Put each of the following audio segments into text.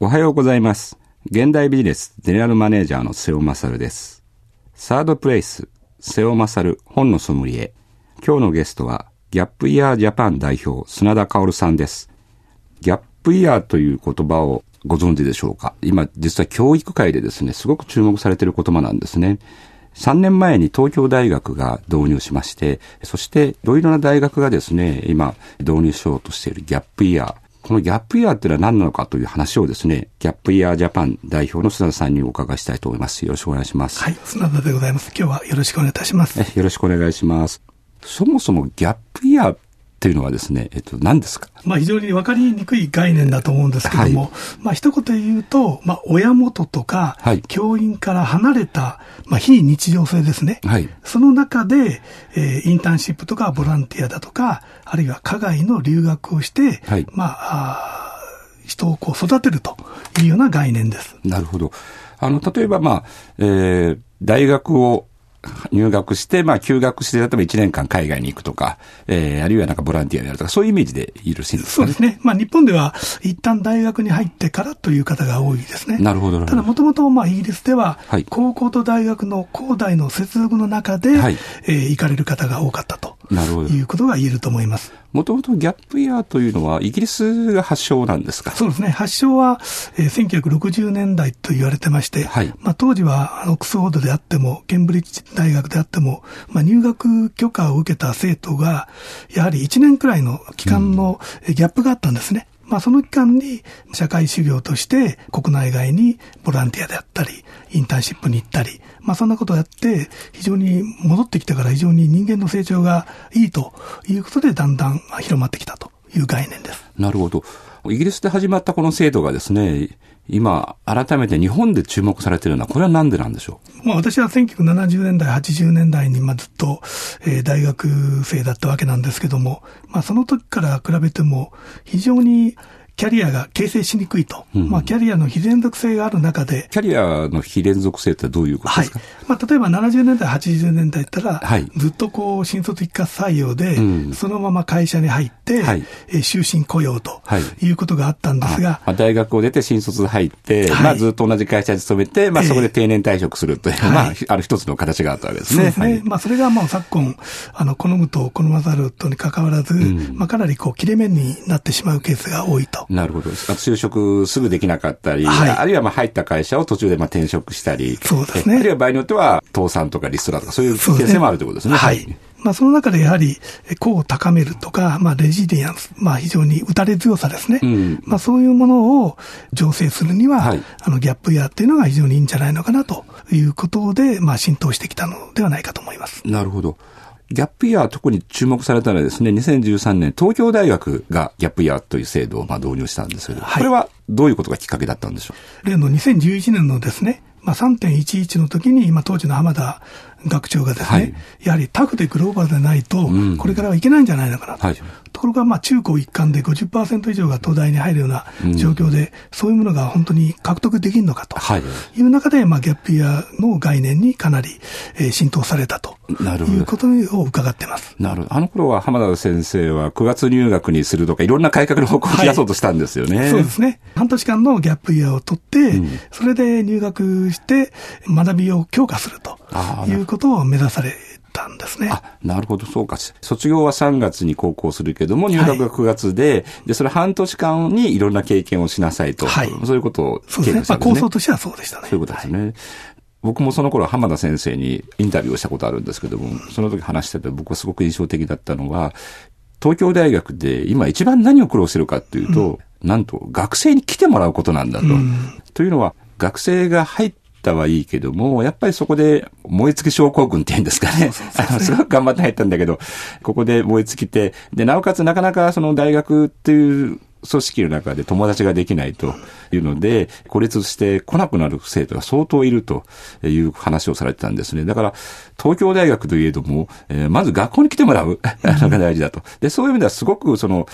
おはようございます。現代ビジネスゼネラルマネージャーの瀬尾勝です。サードプレイス、瀬尾勝本のソムリエ。今日のゲストは、ギャップイヤージャパン代表、砂田薫さんです。ギャップイヤーという言葉をご存知でしょうか？今、実は教育界でですね、すごく注目されている言葉なんですね。3年前に東京大学が導入しまして、そしていろいろな大学がですね、今導入しようとしているギャップイヤー。このギャップイヤーっていうのは何なのかという話をですね、ギャップイヤージャパン代表の砂田さんにお伺いしたいと思います。よろしくお願いします。はい、砂田でございます。今日はよろしくお願いいたします。えよろしくお願いします。そもそもギャップイヤーっていうのはですね、えっと、何ですか？まあ非常に分かりにくい概念だと思うんですけども、はいまあ一言で言うと、まあ親元とかはい、教員から離れた、まあ非日常性ですね。はいその中で、えーインターンシップとかボランティアだとか、あるいは課外の留学をして、はいまあ人をこう育てるというような概念です。なるほど。あの、例えば、まあ、えー、大学を入学して、まあ、休学して、例えば1年間海外に行くとか、えー、あるいはなんかボランティアをやるとか、そういうイメージでいるしいんですかね。そうですね。まあ日本では一旦大学に入ってからという方が多いですね。なるほどなるほどただもともとまあイギリスでははい、高校と大学の高大の接続の中で、はいえー行かれる方が多かったとなるほどいうことが言えると思います。もともとギャップイヤーというのは、イギリスが発祥なんですか？そうですね。発祥は、えー1960年代と言われてまして、はいまあ、当時はオックスフォードであっても、ケンブリッジ大学であっても、まあ、入学許可を受けた生徒が、やはり1年くらいの期間のえーギャップがあったんですね。まあ、その期間に社会修行として国内外にボランティアであったり、インターンシップに行ったり、まあ、そんなことをやって、非常に戻ってきてから非常に人間の成長がいいということで、だんだん広まってきたという概念です。なるほど。イギリスで始まったこの制度がですね、今、改めて日本で注目されているのは、これはなんでなんでしょう？まあ、私は1970年代、80年代にまあずっと、えー大学生だったわけなんですけども、まあ、その時から比べても、非常にキャリアが形成しにくいと、うん。まあ、キャリアの非連続性がある中で。う、キャリアの非連続性ってどういうことはいですか、。まあ、例えば70年代、80年代ったら、はい。ずっとこう、新卒一括採用で、うん。そのまま会社に入って、はい。えー終身雇用とはい。いうことがあったんですが、まあ、大学を出て新卒で入って、はい。まあずっと同じ会社に勤めて、まあええ。そこで定年退職するという、はい。まあ、ある一つの形があったわけですね。そうですね。はい。まあ、それがもう昨今、あの、好むと好まざるとに関わらず、ん。まあ、かなりこう、切れ目になってしまうケースが多いと。なるほど。就職すぐできなかったり、はいあるいはまあ入った会社を途中でまあ転職したり、そうですねえあるいは場合によっては倒産とかリストラとかそういうそうですねケースもあるということですね。はい。まあ、その中でやはり、え個を高めるとか、まあ、レジリアンス、まあ、非常に打たれ強さですね。うんまあ、そういうものを醸成するには、はいあの、ギャップイヤーっていうのが非常にいいんじゃないのかなということで、まあ、浸透してきたのではないかと思います。なるほど。ギャップイヤー特に注目されたのはですね、2013年、東京大学がギャップイヤーという制度をまあ導入したんですけど、はい。これはどういうことがきっかけだったんでしょ例の2011年のですね、まあ、3.11の時に、まあ、当時の浜田学長がですね、はいやはりタフでグローバルでないとん、これからはいけないんじゃないのかなと。はいところが、まあ、中高一貫で50%以上が東大に入るような状況で、そういうものが本当に獲得できるのかと。はいいう中で、まあ、ギャップイヤーの概念にかなり、えー浸透されたと。いうことを伺ってます。なるほど。あの頃は浜田先生は9月入学にするとかいろんな改革の方向を出そうとしたんですよね。そうですね。半年間のギャップイヤーを取って、んそれで入学して学びを強化するということを目指されたんですね。あ、なるほど、そうか。卒業は3月に高校するけども、入学が9月で、で、それ半年間にいろんな経験をしなさいと。はいそういうことをそうですね。まあ、構想としてはそうでしたね。そういうことですね。僕もその頃浜田先生にインタビューをしたことあるんですけども、その時話してて僕はすごく印象的だったのは、東京大学で今一番何を苦労してるかっていうと、なんと学生に来てもらうことなんだと。んというのは、学生が入ったはいいけども、やっぱりそこで燃え尽き症候群っていうんですかね。あのすごく頑張って入ったんだけど、ここで燃え尽きて、で、なおかつなかなかその大学っていう組織の中で友達ができないというので、孤立して来なくなる生徒が相当いるという話をされてたんですね。だから、東京大学といえども、えーまず学校に来てもらう のが大事だと。で、そういう意味ではすごくその、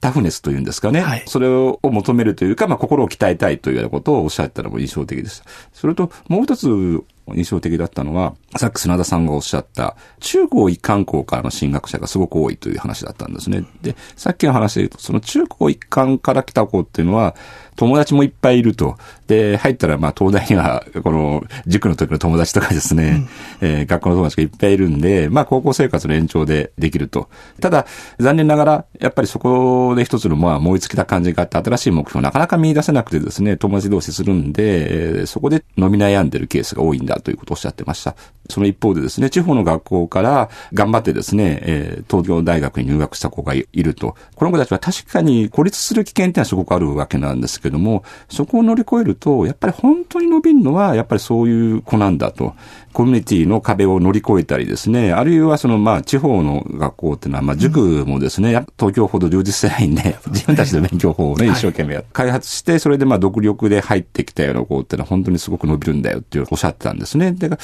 タフネスというんですかね。はいそれを求めるというか、まあ、心を鍛えたいというようなことをおっしゃったのも印象的でした。それと、もう一つ印象的だったのは、さっき砂田さんがおっしゃった、中高一貫校からの進学者がすごく多いという話だったんですね。で、さっきの話で言うと、その中高一貫から来た子っていうのは、友達もいっぱいいると。で、入ったら、まあ、東大には、この、塾の時の友達とかですね、うん、えー、学校の友達がいっぱいいるんで、まあ、高校生活の延長でできると。ただ、残念ながら、やっぱりそこで一つの、まあ、燃え尽きた感じがあって、新しい目標なかなか見出せなくてですね、友達同士するんで、えー、そこで飲み悩んでるケースが多いんだということをおっしゃってました。その一方でですね、地方の学校から頑張ってですね、えー、東京大学に入学した子がいると。この子たちは確かに孤立する危険っていうのはすごくあるわけなんですけども、そこを乗り越えると、やっぱり本当に伸びるのは、やっぱりそういう子なんだと。コミュニティの壁を乗り越えたりですね、あるいはそのまあ地方の学校っていうのは、まあ塾もですね、東京ほど充実してないんで、自分たちの勉強法をね、一生懸命開発して、それでまあ独力で入ってきたような子っていうのは本当にすごく伸びるんだよっておっしゃってたんですね。だから、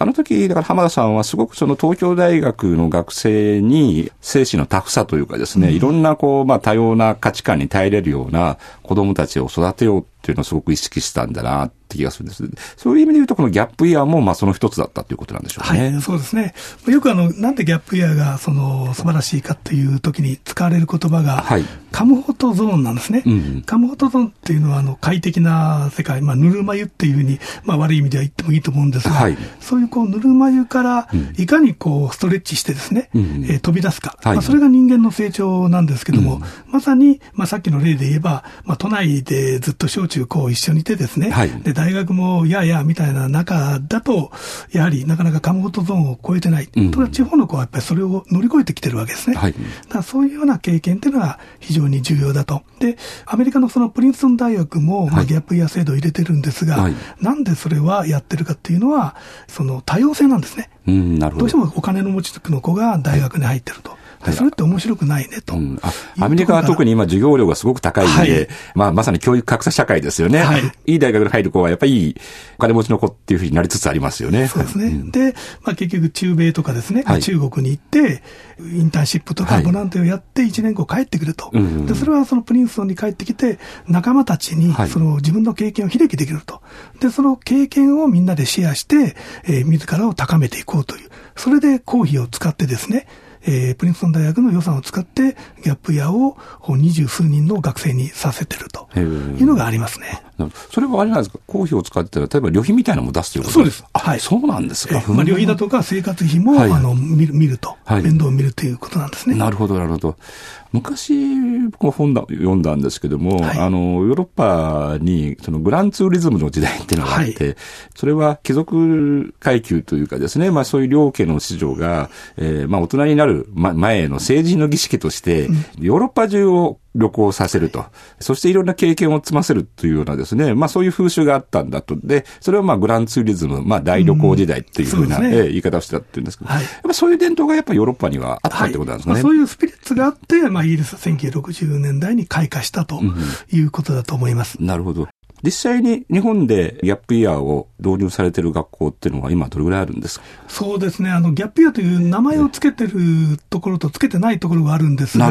あの時、だから浜田さんはすごくその東京大学の学生に精神のタフさというかですね、いろんなこう、まあ多様な価値観に耐えれるような子供たちを育てようっていうのをすごく意識したんだなって気がするんです。そういう意味で言うと、このギャップイヤーも、まあ、その一つだったということなんでしょうね。はい、そうですね。よくあの、なんでギャップイヤーが、その、素晴らしいかっていう時に使われる言葉が、はい、カムホトゾーンなんですね。うん、カムホトゾーンっていうのは、あの、快適な世界、まあ、ぬるま湯っていうふうに、まあ、悪い意味では言ってもいいと思うんですが、はい、そういうこう、ぬるま湯から、いかにこう、ストレッチしてですね、うん、えー、飛び出すか、はい、まあ、それが人間の成長なんですけども、うん、まさに、まあ、さっきの例で言えば、まあ、都内でずっと小中高一緒にいてですね、はい、で、大学もややみたいな中だと、やはりなかなかカムフォートゾーンを超えてない。うん、とは地方の子はやっぱりそれを乗り越えてきてるわけですね。はい、だからそういうような経験っていうのが非常に重要だと。で、アメリカのそのプリンストン大学も、まあ、ギャップイヤー制度を入れてるんですが、はい、なんでそれはやってるかっていうのは、その多様性なんですね。うん、なるほど。どうしてもお金の持ちの子が大学に入ってると。それって面白くないねと、うん、アメリカは特に今授業料がすごく高いんで、はい、まあまさに教育格差社会ですよね。はい、いい大学に入る子はやっぱりいいお金持ちの子っていうふうになりつつありますよね。そうですね。うん、で、まあ結局中米とかですね、はい、中国に行って、インターンシップとかボランティアをやって1年後帰ってくると。で、それはそのプリンストンに帰ってきて、仲間たちにその自分の経験を秀樹できると。で、その経験をみんなでシェアして、えー、自らを高めていこうという。それで公費を使ってですね、えー、プリンストン大学の予算を使って、ギャップイヤーを二十数人の学生にさせてるというのがありますね。それはあれなんですか、公費を使ってたら、例えば旅費みたいなのも出すということそうです。はい。そうなんですか？まあ、旅費だとか生活費も、はい、あの見る見ると、はい、面倒を見るということなんですね。なるほど、なるほど。昔、僕も本だ読んだんですけども、はい、あの、ヨーロッパに、そのグランツーリズムの時代っていうのがあって、はい、それは貴族階級というかですね、まあそういう両家の子女が、えー、まあ大人になる前の成人の儀式として、うん、ヨーロッパ中を旅行させると。そしていろんな経験を積ませるというようなですね、まあそういう風習があったんだと。で、それをまあグランツーリズム、まあ大旅行時代っていうふうな、うんね、言い方をしてたっていうんですけど、はい、やっぱそういう伝統がやっぱヨーロッパにはあったってことなんですね。はいまあ、そういうスピリッツがあって、まあイギリス1960年代に開花したということだと思います。うん、なるほど。実際に日本でギャップイヤーを導入されている学校っていうのは今どれぐらいあるんですか？そうですね。あの、ギャップイヤーという名前を付けてるところと付けてないところがあるんですが、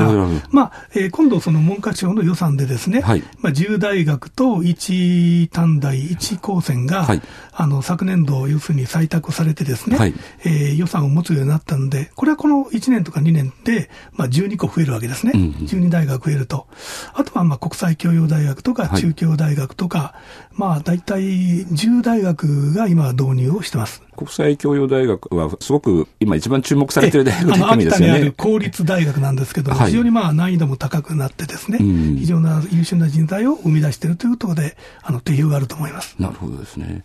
まあ、えー、今度その文科省の予算でですね、はい、まあ、10大学と1短大1高専が、はい、あの、昨年度要するに採択されてですね、はい、えー、予算を持つようになったんで、これはこの1年とか2年で、まあ、12個増えるわけですね。うんうん、12大学増えると。あとは、まあ、国際教養大学とか中京大学とか、か、まあ、大体10大学が今導入をしてます。国際教養大学はすごく今一番注目されている大学の一ですよね。あの、公立大学なんですけども、はい、非常にまあ難易度も高くなってですね、うん、非常な優秀な人材を生み出しているというところで、あの、定評があると思います。なるほどですね。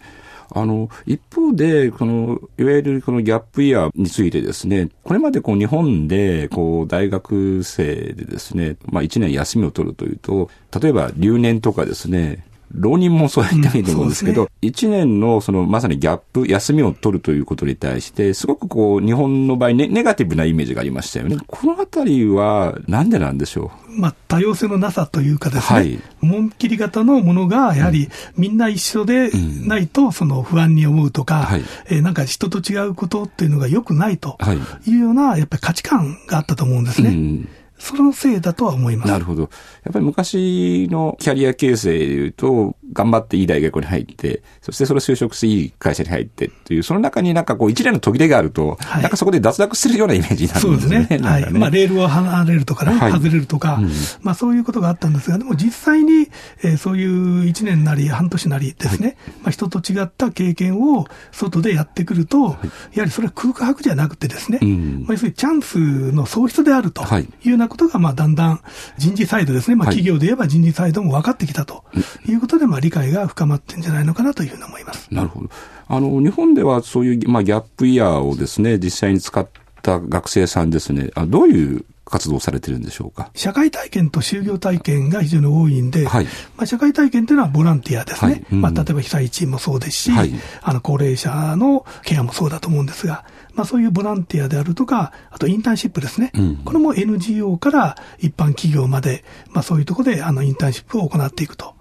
あの、一方で、この、いわゆるこのギャップイヤーについてですね、これまでこう日本で、こう大学生でですね、まあ一年休みを取るというと、例えば留年とかですね、浪人もそうやってもいいと思うんですけど、一、うんね、年のそのまさにギャップ、休みを取るということに対して、すごくこう、日本の場合ネ、ネガティブなイメージがありましたよね。このあたりは、なんでなんでしょう？まあ、多様性のなさというかですね、はい、紋切り型のものが、やはりみんな一緒でないと、その不安に思うとか、はい、えー、なんか人と違うことっていうのが良くないというような、やっぱり価値観があったと思うんですね。うんそのせいだとは思います。なるほど。やっぱり昔のキャリア形成でいうと、頑張っていい大学に入って、そしてそれを就職していい会社に入ってっていう、その中になんかこう一連の途切れがあると、はいなんかそこで脱落するようなイメージになるそうですすんでね。ね。はい。まあ、レールを離れるとかね、はい外れるとか、うんまあ、そういうことがあったんですが、でも実際に、えーそういう1年なり半年なりですね、まあ、人と違った経験を外でやってくると、やはりそれは空白じゃなくてですね、うんまあ、要するにチャンスの喪失であるとはいいうようなことが、まあ、だんだん人事サイドですね、まあ、はい企業で言えば人事サイドも分かってきたということで、まあ、理解が深まってんじゃないのかなというふうに思います。なるほど。あの、日本ではそういう、まあ、ギャップイヤーをですね、実際に使った学生さんですね、あどういう活動をされてるんでしょうか？社会体験と就業体験が非常に多いんで、はいまあ、社会体験というのはボランティアですね。はいうんまあ、例えば被災地もそうですし、はいあの高齢者のケアもそうだと思うんですが、まあ、そういうボランティアであるとか、あとインターンシップですね。うんこれも NGO から一般企業まで、まあ、そういうところであのインターンシップを行っていくと。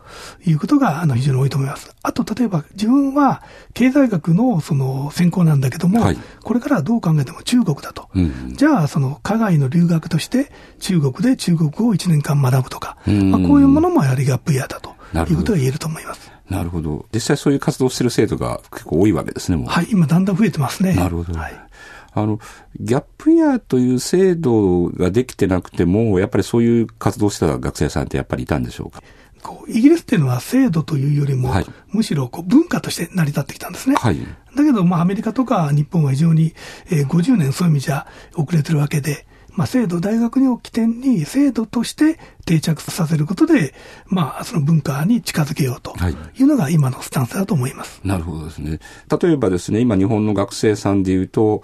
いうことがあの非常に多いと思います。あと、例えば自分は経済学のその専攻なんだけども、はいこれからはどう考えても中国だと。うんじゃあ、その海外の留学として中国で中国語を1年間学ぶとか、うんまあ、こういうものもやはりギャップイヤーだということが言えると思います。なるほど。実際そういう活動をしてる生徒が結構多いわけですね、もう。はい、今だんだん増えてますね。なるほど。はい。あの、ギャップイヤーという制度ができてなくても、やっぱりそういう活動をしてた学生さんってやっぱりいたんでしょうか？こうイギリスっていうのは制度というよりも、はいむしろこう文化として成り立ってきたんですね。はい。だけど、まあ、アメリカとか日本は非常に、えー50年そういう意味じゃ遅れてるわけで、まあ、制度、大学を起点に制度として定着させることで、まあ、その文化に近づけようとはいいうのが今のスタンスだと思います。なるほどですね。例えばですね、今日本の学生さんで言うと、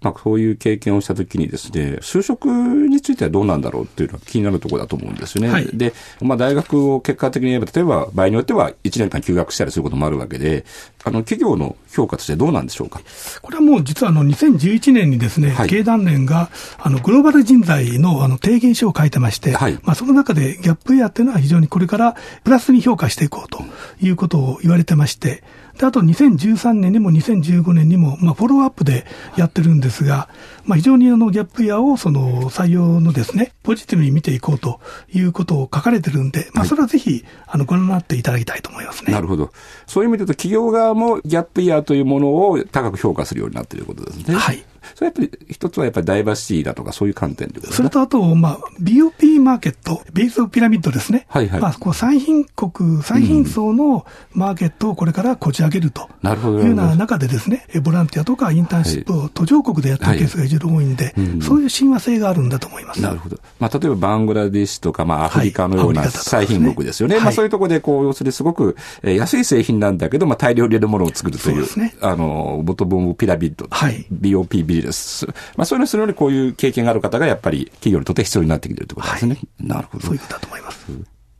まあ、そういう経験をしたときにですね、就職についてはどうなんだろうっていうのは気になるところだと思うんですよね。はいで、まあ、大学を結果的に言えば、例えば場合によっては1年間休学したりすることもあるわけで、あの、企業の評価としてどうなんでしょうか？これはもう実はあの2011年にですね、はい。経団連があのグローバル人材のあの提言書を書いてまして、はい。まあその中でギャップイヤーっていうのは非常にこれからプラスに評価していこうということを言われてまして、であと2013年にも2015年にも、まあ、フォローアップでやってるんですが、まあ、非常にあのギャップイヤーをその採用のですね、ポジティブに見ていこうということを書かれてるんで、まあ、それはぜひあのご覧になっていただきたいと思いますね。なるほど。そういう意味で言うと、企業側もギャップイヤーというものを高く評価するようになっていることですね。はい。それやっぱり、一つはやっぱりダイバーシティだとか、そういう観点ですね。それとあと、まあ、BOP マーケット、ベースピラミッドですね。はいはいまあ、こう、最貧国、最貧層のマーケットをこれからこじ上げると。なるほどいうような中でですね、えボランティアとかインターンシップを途上国でやってるケースが非常に多いんで、うんそういう親和性があるんだと思います。なるほど。まあ、例えばバングラデシュとか、まあ、アフリカのようなはいアフリカだとか最貧国ですよね。はいまあ、そういうところで、こう、要するにすごく、えー安い製品なんだけど、まあ、大量に入れるものを作るという、そうですねあの、ボトムピラミッド、はい BOP ビジネス。まあ、そういうのをするのに、こういう経験がある方が、やっぱり企業にとって必要になってきてるということですね。なるほどそういう。ことだと思います。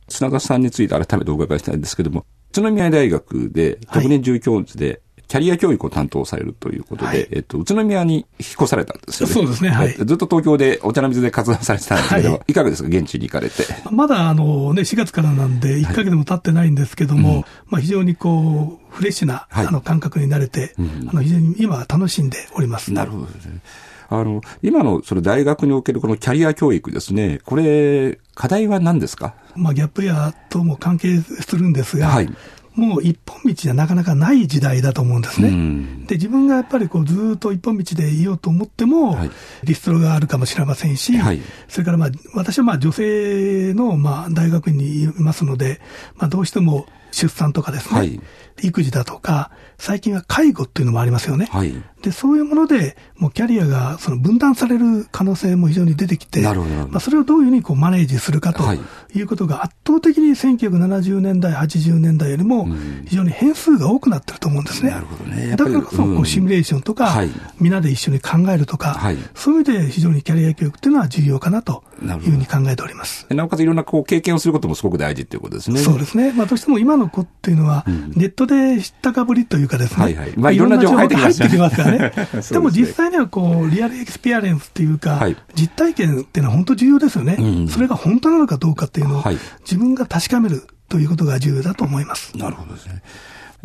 砂田さんについて改めてお伺いしたいんですけども、宇都宮大学で特任准教授で、キャリア教育を担当されるということで、はい。えっと、宇都宮に引っ越されたんですよね。そうですねはい。ずっと東京でお茶の水で活動されてたんですけど、はい。い、かがですか現地に行かれて？まだあのね、4月からなんで、1ヶ月も経ってないんですけども、まあ非常にこう、フレッシュな、はい。あの感覚になれて、あの非常に今は楽しんでおります。なるほどですね。あの、今のその大学におけるこのキャリア教育ですね、これ、課題は何ですか？まあ、ギャップやとも関係するんですが、はいもう一本道じゃなかなかない時代だと思うんですね。うん。で、自分がやっぱりこうずーっと一本道でいようと思っても、はい。リストロがあるかもしれませんし、はい。それからまあ、私はまあ女性のまあ大学院にいますので、まあどうしても出産とかですね、はい育児だとか、最近は介護っていうのもありますよね。はい。で、そういうもので、もうキャリアがその分断される可能性も非常に出てきて、なるほどまあ、それをどういうふうにこうマネージするかとはいいうことが圧倒的に1970年代、80年代よりもん非常に変数が多くなってると思うんですね。なるほどねだからこそこうシミュレーションとか、はいみんなで一緒に考えるとか、はいそういう意味で非常にキャリア教育っていうのは重要かなというふうに考えております。なおかついろんなこう経験をすることもすごく大事っていうことですね。そうですね。まあ、どうしても今の子っていうのは、ネットで知ったかぶりというかですね。はいはい。まあいろんな情報が入ってきますから ね。でも実際にはこう、 real experience っていうか、はい。実体験っていうのは本当重要ですよね、うん。それが本当なのかどうかっていうのを、はい。自分が確かめるということが重要だと思います。なるほどですね。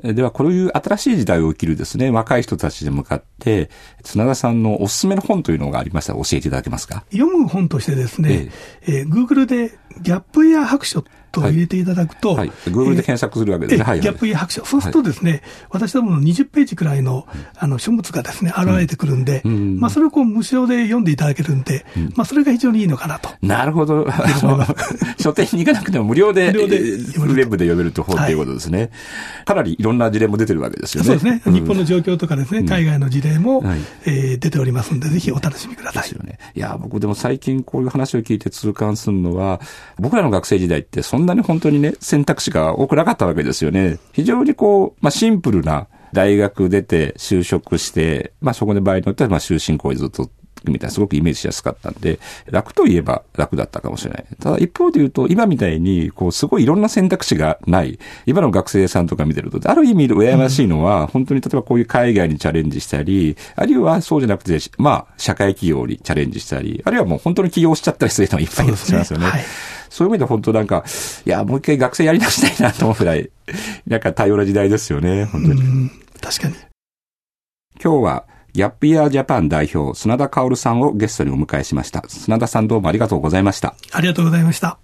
では、こういう新しい時代を生きるですね、若い人たちに向かって、綱田さんのおすすめの本というのがありましたら教えていただけますか？読む本としてですね、ええ。えー、Google でギャップイヤー白書と入れていただくと、はい、Google で検索するわけですね。はい、ギャップ白書。そうするとですね、はい、私どもの20ページくらいのあの書物がですね、現れてくるんで、うん、まあそれをこう無償で読んでいただけるんで、うん、まあそれが非常にいいのかなと。なるほど。書店に行かなくても無料で、無料でウェブで読めると本ということですね、かなりいろんな事例も出てるわけですよね。そうですね。日本の状況とかですね、海外の事例も、はい、えー、出ておりますんで、ぜひお楽しみください。ね。いや、僕でも最近こういう話を聞いて痛感するのは、僕らの学生時代ってそんなに本当にね、選択肢が多くなかったわけですよね。非常にこう、まあ、シンプルな大学出て就職して、まあ、そこで場合によっては、まあ、終身雇用ずっとみたいなすごくイメージしやすかったんで、楽といえば楽だったかもしれない。ただ一方で言うと、今みたいに、こう、すごいいろんな選択肢がない、今の学生さんとか見てると、ある意味羨ましいのは、うん、本当に例えばこういう海外にチャレンジしたり、あるいはそうじゃなくて、まあ、社会企業にチャレンジしたり、あるいはもう本当に起業しちゃったりする人もいっぱいいらっしゃいますよね。そういう意味で本当なんか、いや、もう一回学生やり直したいなと思うぐらい、なんか多様な時代ですよね、本当に。確かに。今日は、ギャップイヤージャパン代表、砂田薫さんをゲストにお迎えしました。砂田さんどうもありがとうございました。ありがとうございました。